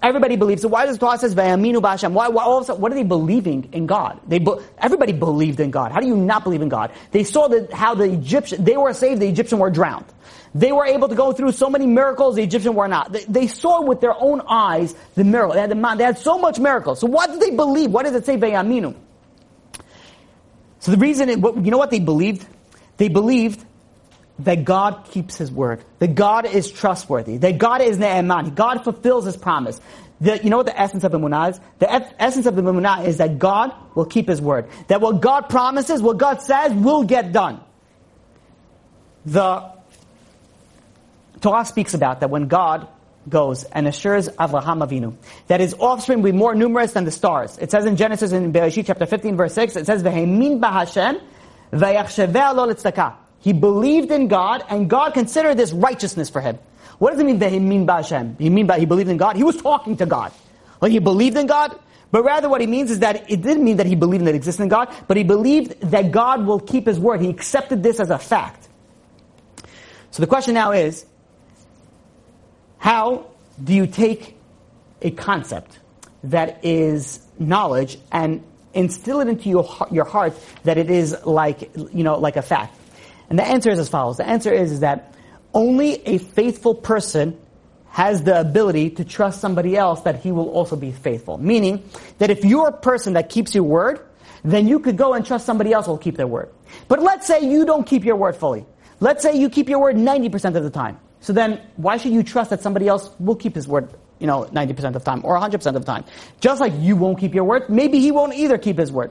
Everybody believes. So why does Torah says Vayaminu B'Hashem? Why, why, all of a sudden, what are they believing in God? They be, everybody believed in God. How do you not believe in God? They saw that how the Egyptian they were saved, the Egyptian were drowned. They were able to go through so many miracles, the Egyptian were not. They, they saw with their own eyes the miracle. They had, the, they had so much miracles. So what did they believe? What does it say Vayaminu? So the reason, it, you know what they believed? They believed that God keeps His word, that God is trustworthy, that God is ne'eman, God fulfills His promise. The, you know what the essence of Emunah is? The essence of the Emunah is that God will keep His word. That what God promises, what God says, will get done. The Torah speaks about that when God goes and assures Avraham Avinu that his offspring will be more numerous than the stars. It says in Genesis in Bereshit chapter 15 verse 6, it says, v'yachsheveh He believed in God and God considered this righteousness for him. What does it mean that he mean by b'Hashem? He mean by he believed in God? He was talking to God. Like he believed in God? But rather what he means is that it didn't mean that he believed in the existence of God, but he believed that God will keep his word. He accepted this as a fact. So the question now is, how do you take a concept that is knowledge and instill it into your, your heart that it is like, you know, like a fact? And the answer is as follows. The answer is, is that only a faithful person has the ability to trust somebody else that he will also be faithful. Meaning that if you're a person that keeps your word, then you could go and trust somebody else will keep their word. But let's say you don't keep your word fully. Let's say you keep your word 90% of the time. So then, why should you trust that somebody else will keep his word, you know, 90% of the time or 100% of the time? Just like you won't keep your word, maybe he won't either keep his word.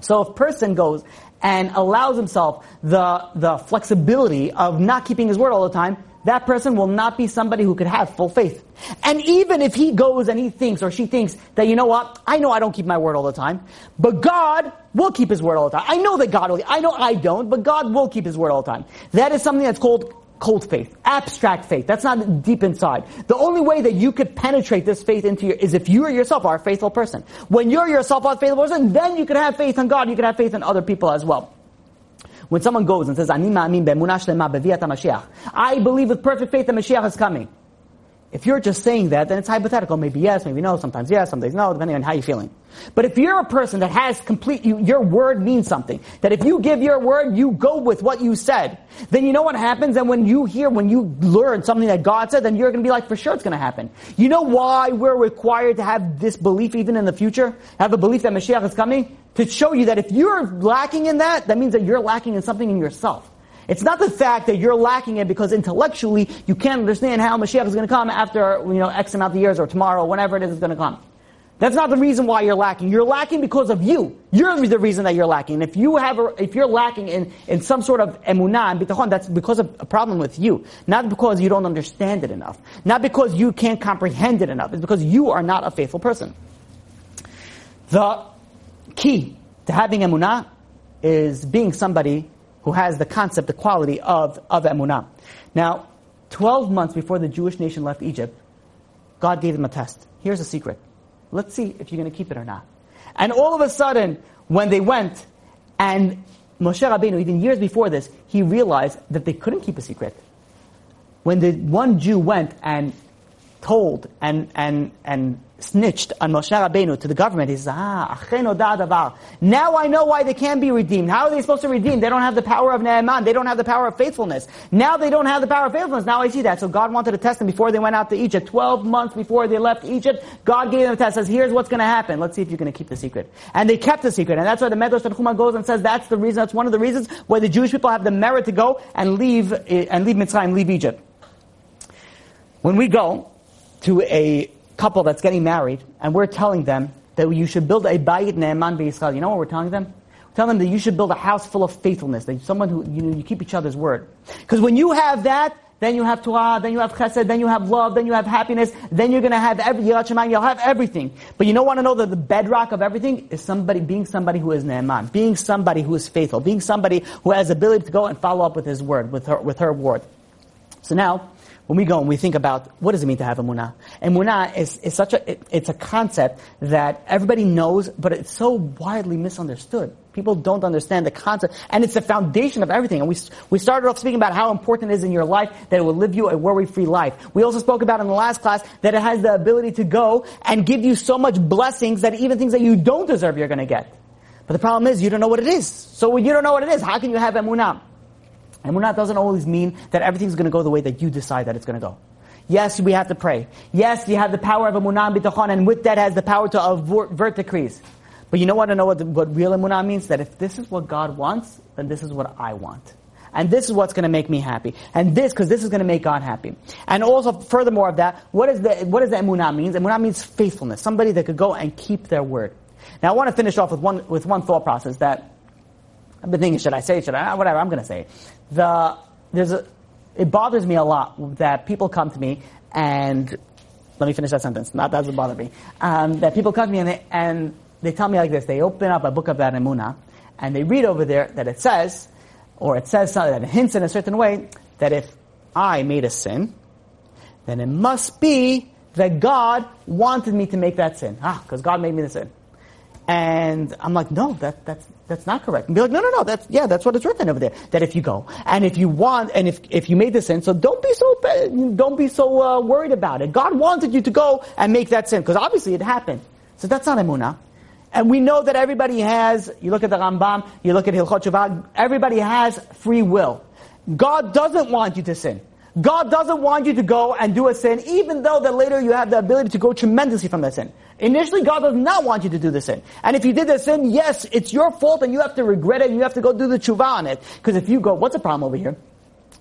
So if person goes and allows himself the, the flexibility of not keeping his word all the time, that person will not be somebody who could have full faith. And even if he goes and he thinks or she thinks that, you know what, I know I don't keep my word all the time, but God will keep his word all the time. I know that God will, I know I don't, but God will keep his word all the time. That is something that's called cold faith, abstract faith. That's not deep inside. The only way that you could penetrate this faith into your is if you yourself are a faithful person. When you're yourself a faithful person, then you can have faith in God. You can have faith in other people as well. When someone goes and says, I believe with perfect faith that Mashiach is coming. If you're just saying that, then it's hypothetical. Maybe yes, maybe no, sometimes yes, sometimes no, depending on how you're feeling. But if you're a person that has complete, you, your word means something, that if you give your word, you go with what you said, then you know what happens? And when you hear, when you learn something that God said, then you're going to be like, for sure it's going to happen. You know why we're required to have this belief even in the future? Have a belief that Mashiach is coming? To show you that if you're lacking in that, that means that you're lacking in something in yourself. It's not the fact that you're lacking it because intellectually you can't understand how Mashiach is going to come after, you know, X amount of years or tomorrow, whenever it is it's going to come. That's not the reason why you're lacking. You're lacking because of you. You're the reason that you're lacking. If you have, a, if you're lacking in, in some sort of emunah and bitachon, that's because of a problem with you. Not because you don't understand it enough. Not because you can't comprehend it enough. It's because you are not a faithful person. The key to having emunah is being somebody who has the concept, the quality of, of emunah. Now, 12 months before the Jewish nation left Egypt, God gave them a test. Here's a secret. Let's see if you're going to keep it or not. And all of a sudden, when they went, and Moshe Rabbeinu, even years before this, he realized that they couldn't keep a secret. When the one Jew went and told and, and, and snitched on Moshe Rabbeinu to the government. He says, ah. Now I know why they can't be redeemed. How are they supposed to redeem? They don't have the power of ne'eman. They don't have the power of faithfulness. Now they don't have the power of faithfulness. Now I see that. So God wanted to test them before they went out to Egypt. Twelve months before they left Egypt, God gave them a test. Says, here's what's going to happen. Let's see if you're going to keep the secret. And they kept the secret. And that's why the Medrash Tanchuma goes and says that's the reason, that's one of the reasons why the Jewish people have the merit to go and leave, eh, and leave Mitzrayim, leave Egypt. When we go to a couple that's getting married, and we're telling them that you should build a bayit ne'eman b'Yisrael. You know what we're telling them? We're them that you should build a house full of faithfulness, that someone who you, know, you keep each other's word. Because when you have that, then you have Torah, then you have Chesed, then you have love, then you have happiness, then you're to have every you'll have everything. But you don't want to know that the bedrock of everything is somebody being somebody who is Ne'eman, being somebody who is faithful, being somebody who has ability to go and follow up with his word, with her, with her word. So now, when we go and we think about what does it mean to have emunah, emunah is, is such a it, it's a concept that everybody knows, but it's so widely misunderstood. People don't understand the concept, and it's the foundation of everything. And we we started off speaking about how important it is in your life that it will live you a worry-free life. We also spoke about in the last class that it has the ability to go and give you so much blessings that even things that you don't deserve, you're going to get. But the problem is you don't know what it is. So when you don't know what it is, how can you have emunah? Emunah doesn't always mean that everything's going to go the way that you decide that it's going to go. Yes, we have to pray. Yes, you have the power of emunah and bitachon, and with that has the power to avert decrees. But you know what I know what, what real emunah means? That if this is what God wants, then this is what I want. And this is what's going to make me happy. And this, because this is going to make God happy. And also, furthermore of that, what is the, what does the emunah means? Emunah means faithfulness. Somebody that could go and keep their word. Now I want to finish off with one, with one thought process that I've been thinking, should I say? Should I? Whatever, I'm going to say it. The, there's a, it bothers me a lot that people come to me and, let me finish that sentence. Not that doesn't bother me. Um, that people come to me and they, and they tell me like this. They open up a book about Emunah and they read over there that it says or it says something that hints in a certain way that if I made a sin, then it must be that God wanted me to make that sin. Ah, because God made me the sin. And I'm like, no, that, that's, that's not correct. And be like, no, no, no, that's, yeah, that's what it's written over there. That if you go, and if you want, and if, if you made the sin, so don't be so, don't be so uh, worried about it. God wanted you to go and make that sin, because obviously it happened. So that's not emunah. And we know that everybody has, you look at the Rambam, you look at Hilchot Tshuvah, everybody has free will. God doesn't want you to sin. God doesn't want you to go and do a sin, even though that later you have the ability to go tremendously from that sin. Initially, God does not want you to do the sin. And if you did the sin, yes, it's your fault and you have to regret it and you have to go do the tshuva on it. Because if you go, what's the problem over here?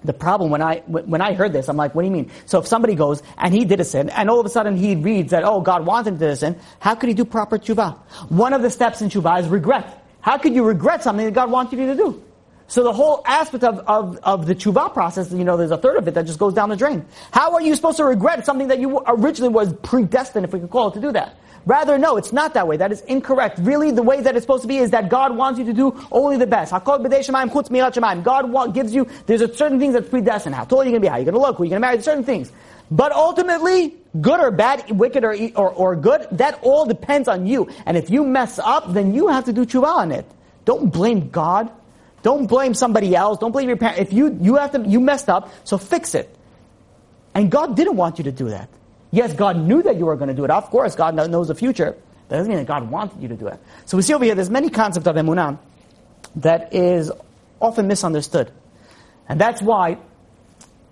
the problem when I when I heard this, I'm like, what do you mean? So if somebody goes and he did a sin, and all of a sudden he reads that, oh, God wanted him to do a sin, how could he do proper tshuva? One of the steps in tshuva is regret. How could you regret something that God wanted you to do? So the whole aspect of, of, of the tshuva process, you know, there's a third of it that just goes down the drain. How are you supposed to regret something that you originally was predestined, if we could call it, to do that? Rather, no, it's not that way. That is incorrect. Really, the way that it's supposed to be is that God wants you to do only the best. God gives you, there's a certain things that's predestined. How tall are you going to be? How are you going to look? Who are you going to marry? Certain things. But ultimately, good or bad, wicked or, or, or good, that all depends on you. And if you mess up, then you have to do tshuva on it. Don't blame God. Don't blame somebody else. Don't blame your parents. If you, you have to, you messed up, so fix it. And God didn't want you to do that. Yes, God knew that you were going to do it. Of course, God knows the future. That doesn't mean that God wanted you to do it. So we see over here, there's many concepts of emunah that is often misunderstood. And that's why,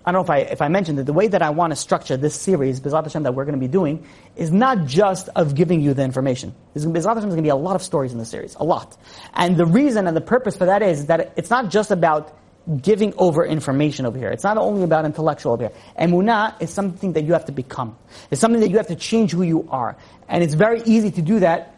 I don't know if I, if I mentioned it, the way that I want to structure this series, Bezat Hashem, that we're going to be doing, is not just of giving you the information. There's, Hashem is going to be a lot of stories in the series. A lot. And the reason and the purpose for that is that it's not just about giving over information over here. It's not only about intellectual over here. Emunah is something that you have to become. It's something that you have to change who you are. And it's very easy to do that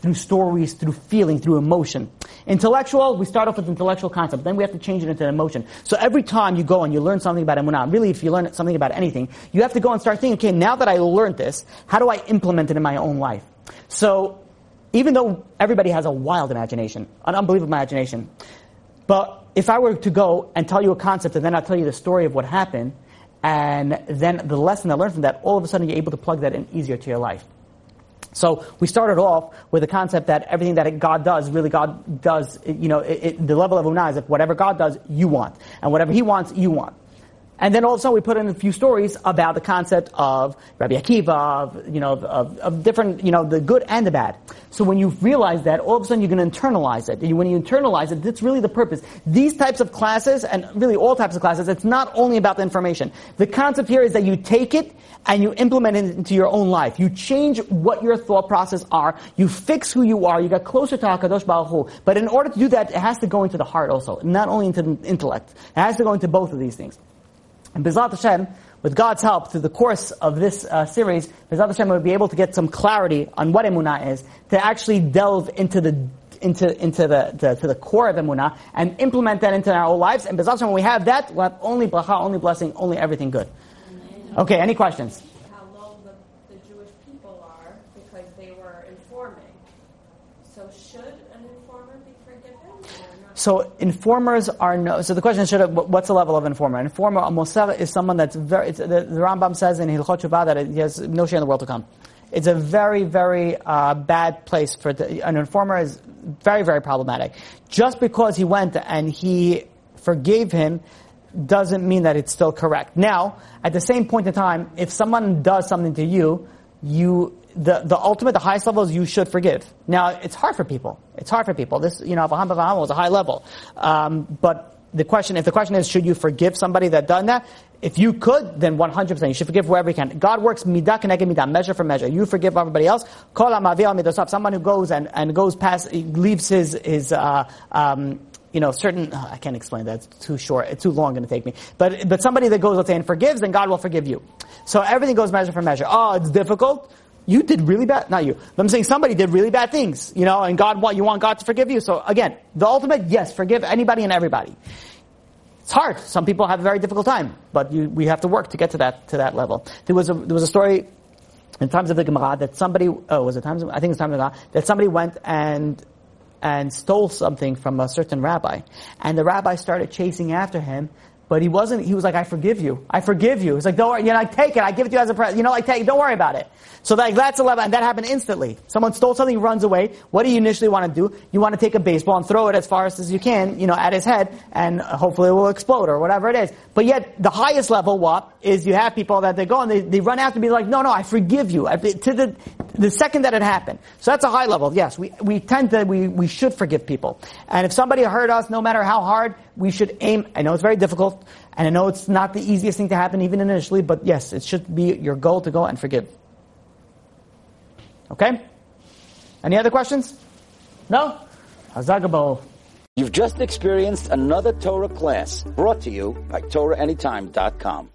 through stories, through feeling, through emotion. Intellectual, we start off with intellectual concept, then we have to change it into an emotion. So every time you go and you learn something about emunah, really if you learn something about anything, you have to go and start thinking, okay, now that I learned this, how do I implement it in my own life? So, even though everybody has a wild imagination, an unbelievable imagination, but if I were to go and tell you a concept and then I'll tell you the story of what happened, and then the lesson I learned from that, all of a sudden you're able to plug that in easier to your life. So we started off with the concept that everything that God does, really God does, you know, it, it, the level of unah is if whatever God does, you want. And whatever He wants, you want. And then also we put in a few stories about the concept of Rabbi Akiva, of, you know, of, of, different, you know, the good and the bad. So when you realize that, all of a sudden you're going to internalize it. When you internalize it, that's really the purpose. These types of classes, and really all types of classes, it's not only about the information. The concept here is that you take it and you implement it into your own life. You change what your thought process are. You fix who you are. You get closer to HaKadosh Baruch Hu. But in order to do that, it has to go into the heart also, not only into the intellect. It has to go into both of these things. And Bezat Hashem, with God's help, through the course of this uh, series, Bezat Hashem will be able to get some clarity on what emunah is, to actually delve into the into into the, the to the core of emunah and implement that into our whole lives. And Bezat Hashem, when we have that, we'll have only bracha, only blessing, only everything good. Okay, any questions? So informers are no. So the question is, should, what's the level of informer? Informer, a is someone that's very. The, the, Rambam says in Hilchot Tshuvah that he has no share in the world to come. It's a very, very uh, bad place for the, an informer. is very, very problematic. Just because he went and he forgave him doesn't mean that it's still correct. Now, at the same point in time, if someone does something to you, you the, the ultimate, the highest level is you should forgive. Now, it's hard for people. It's hard for people. This, you know, Avraham Avraham was a high level. Um, but the question, if the question is, should you forgive somebody that done that? If you could, then 100% you should forgive whoever you can. God works midah keneged midah, measure for measure. You forgive everybody else. Kol someone who goes and, and goes past, leaves his, his, uh, um, you know, certain, oh, I can't explain that. It's too short. It's too long going to take me. But, but somebody that goes, let's say, and forgives, then God will forgive you. So everything goes measure for measure. Oh, it's difficult. You did really bad, not you. But I'm saying somebody did really bad things, you know, and God want, you want God to forgive you. So again, the ultimate, yes, forgive anybody and everybody. It's hard. Some people have a very difficult time, but you, we have to work to get to that, to that level. There was a, there was a story in times of the Gemara that somebody, oh, was it times, I think it's times of the Gemara, that somebody went and and stole something from a certain rabbi. And the rabbi started chasing after him, but he wasn't, he was like, I forgive you. I forgive you. He's like, don't worry, you know, like, take it. I give it to you as a present. You know, like, take it. Don't worry about it. So like, that's a level, and that happened instantly. Someone stole something, runs away. What do you initially want to do? You want to take a baseball and throw it as far as you can, you know, at his head, and hopefully it will explode or whatever it is. But yet, the highest level, what, is you have people that they go and they, they run after me like, no, no, I forgive you. To the, the second that it happened. So that's a high level. Yes, we, we tend to, we, we should forgive people. And if somebody hurt us, no matter how hard, we should aim, I know it's very difficult, and I know it's not the easiest thing to happen even initially, but yes, it should be your goal to go and forgive. Okay? Any other questions? No? Hazagabo. You've just experienced another Torah class brought to you by TorahAnytime.com.